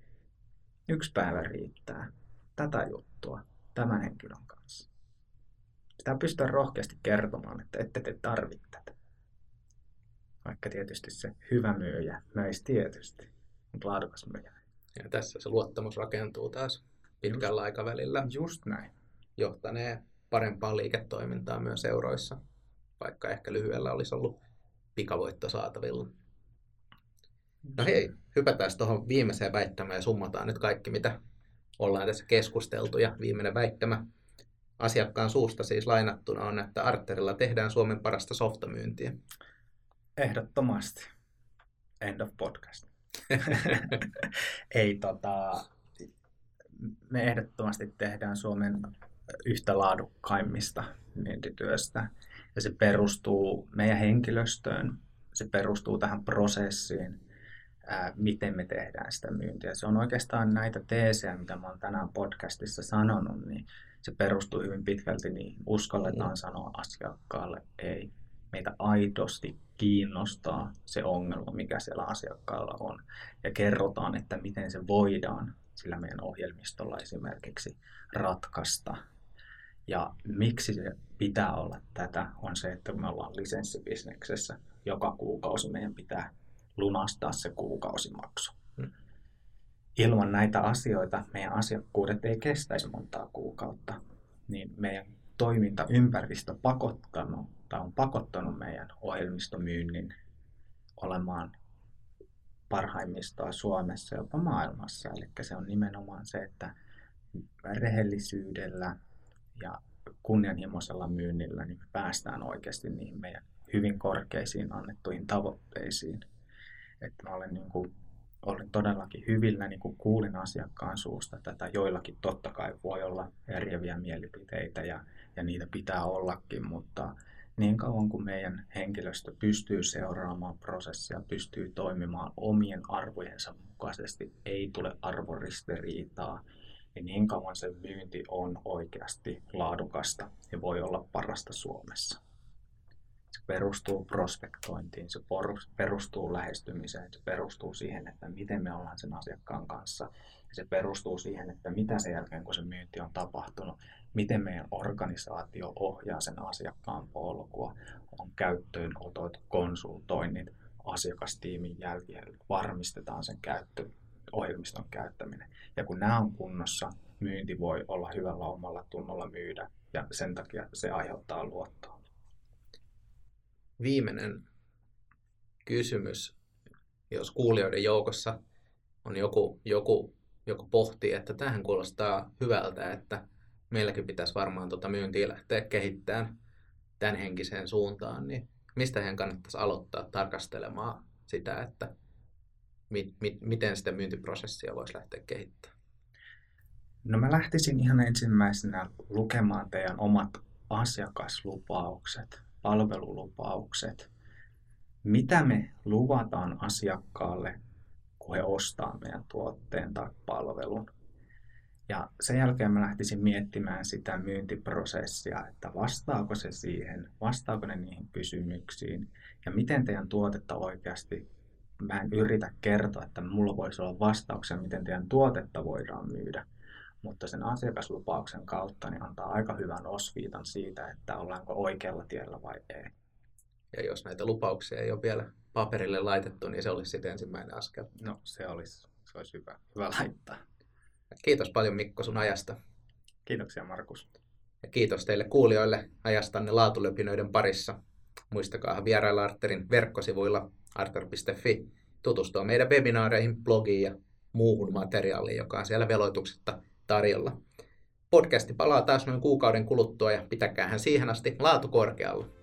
Yksi päivä riittää. Tätä juttua tämän henkilön kanssa. Pitää pystyä rohkeasti kertomaan, että ette te tarvitse tätä. Vaikka tietysti se hyvä myyjä möisi tietysti, mutta laadukas myyjä ja tässä se luottamus rakentuu taas pitkällä just, aikavälillä. Just näin. Johtanee parempaan liiketoimintaan myös euroissa, vaikka ehkä lyhyellä olisi ollut pikavoitto saatavilla. No hei, hypätään tuohon viimeiseen väittämään ja summataan nyt kaikki, mitä ollaan tässä keskusteltu. Ja viimeinen väittämä asiakkaan suusta siis lainattuna on, että Arterilla tehdään Suomen parasta softamyyntiä. Ehdottomasti. End of podcast. Ei tota, me ehdottomasti tehdään Suomen yhtä laadukkaimmista myyntityöstä. Ja se perustuu meidän henkilöstöön, se perustuu tähän prosessiin, ää, miten me tehdään sitä myyntiä. Se on oikeastaan näitä teesejä, mitä mä oon tänään podcastissa sanonut, niin se perustuu hyvin pitkälti niin uskalletaan mm. sanoa asiakkaalle ei. Meitä aidosti kiinnostaa se ongelma, mikä siellä asiakkaalla on. Ja kerrotaan, että miten se voidaan sillä meidän ohjelmistolla esimerkiksi ratkaista. Ja miksi se pitää olla tätä, on se, että me ollaan lisenssibisneksessä, joka kuukausi meidän pitää lunastaa se kuukausimaksu. Hmm. Ilman näitä asioita meidän asiakkuudet ei kestäisi montaa kuukautta, niin meidän toimintaympäristö pakottanut tai on pakottanut meidän ohjelmistomyynnin olemaan parhaimmistoa Suomessa jopa maailmassa. Eli se on nimenomaan se, että rehellisyydellä ja kunnianhimoisella myynnillä niin me päästään oikeasti niihin meidän hyvin korkeisiin annettuihin tavoitteisiin. Että mä olen, niin kuin, olen todellakin hyvillä, niin kuin kuulin asiakkaan suusta tätä. Joillakin totta kai voi olla eriäviä mielipiteitä ja, ja niitä pitää ollakin, mutta niin kauan kuin meidän henkilöstö pystyy seuraamaan prosessia, pystyy toimimaan omien arvojensa mukaisesti, ei tule arvoristiriitaa, niin niin kauan se myynti on oikeasti laadukasta ja voi olla parasta Suomessa. Se perustuu prospektointiin, se perustuu lähestymiseen, se perustuu siihen, että miten me ollaan sen asiakkaan kanssa. Ja se perustuu siihen, että mitä sen jälkeen, kun se myynti on tapahtunut, miten meidän organisaatio ohjaa sen asiakkaan polkua, on käyttöön otot, konsultoinnit, asiakastiimin jälkeen, varmistetaan sen käyttö, ohjelmiston käyttäminen. Ja kun nämä on kunnossa, myynti voi olla hyvällä omalla tunnolla myydä ja sen takia se aiheuttaa luottoa. Viimeinen kysymys, jos kuulijoiden joukossa on joku, joku, joku pohtii, että tähän kuulostaa hyvältä, että meilläkin pitäisi varmaan tuota myyntiä lähteä kehittämään tämän henkiseen suuntaan, niin mistä heidän kannattaisi aloittaa tarkastelemaan sitä, että mi, mi, miten sitä myyntiprosessia voisi lähteä kehittämään? No mä lähtisin ihan ensimmäisenä lukemaan teidän omat asiakaslupaukset, palvelulupaukset. Mitä me luvataan asiakkaalle, kun he ostaa meidän tuotteen tai palvelun. Ja sen jälkeen mä lähtisin miettimään sitä myyntiprosessia, että vastaako se siihen, vastaako ne niihin kysymyksiin ja miten teidän tuotetta oikeasti, mä en yritä kertoa, että mulla voisi olla vastauksia, miten teidän tuotetta voidaan myydä, mutta sen asiakaslupauksen kautta niin antaa aika hyvän osviitan siitä, että ollaanko oikealla tiellä vai ei. Ja jos näitä lupauksia ei ole vielä paperille laitettu, niin se olisi sitten ensimmäinen askel. No se olisi, se olisi hyvä, hyvä laittaa. Kiitos paljon Mikko sun ajasta. Kiitoksia Markus. Ja kiitos teille kuulijoille ajastanne laatulöpinöiden parissa. Muistakaa vierailla Arterin verkkosivuilla arter.fi, tutustua meidän webinaareihin, blogiin ja muuhun materiaaliin, joka on siellä veloituksetta tarjolla. Podcasti palaa taas noin kuukauden kuluttua ja pitäkäähän siihen asti laatu korkealla.